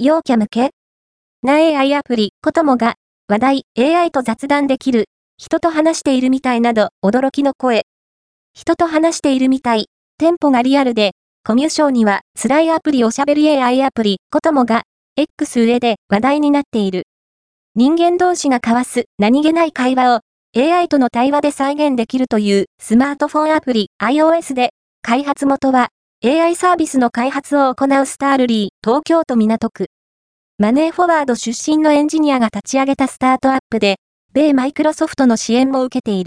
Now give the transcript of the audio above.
陽キャ向けな AI アプリ、コトモが、話題、AI と雑談できる、人と話しているみたいなど、驚きの声。人と話しているみたい、テンポがリアルで、コミュ障には、辛いアプリおしゃべり AI アプリ、コトモが、X 上で話題になっている。人間同士が交わす何気ない会話を AI との対話で再現できるというスマートフォンアプリ iOS で開発元は AI サービスの開発を行うスタールリー東京都港区。マネーフォワード出身のエンジニアが立ち上げたスタートアップで、米マイクロソフトの支援も受けている。